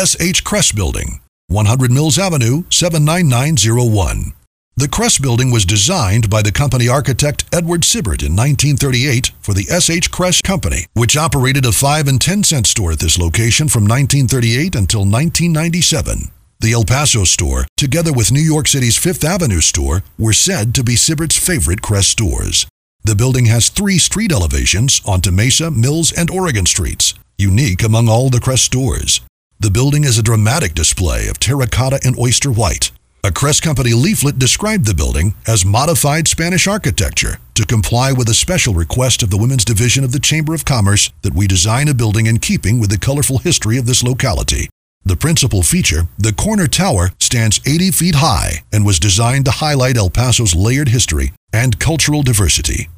S.H. Kress Building, 100 Mills Avenue, 79901. The Kress Building was designed by the company architect Edward Sibbert in 1938 for the S.H. Kress Company, which operated a 5 and 10 cent store at this location from 1938 until 1997. The El Paso store, together with New York City's Fifth Avenue store, were said to be Sibbert's favorite Kress stores. The building has three street elevations onto Mesa, Mills, and Oregon streets, unique among all the Kress stores. The building is a dramatic display of terracotta and oyster white. A Kress Company leaflet described the building as modified Spanish architecture to comply with a special request of the Women's Division of the Chamber of Commerce that we design a building in keeping with the colorful history of this locality. The principal feature, the corner tower, stands 80 feet high and was designed to highlight El Paso's layered history and cultural diversity.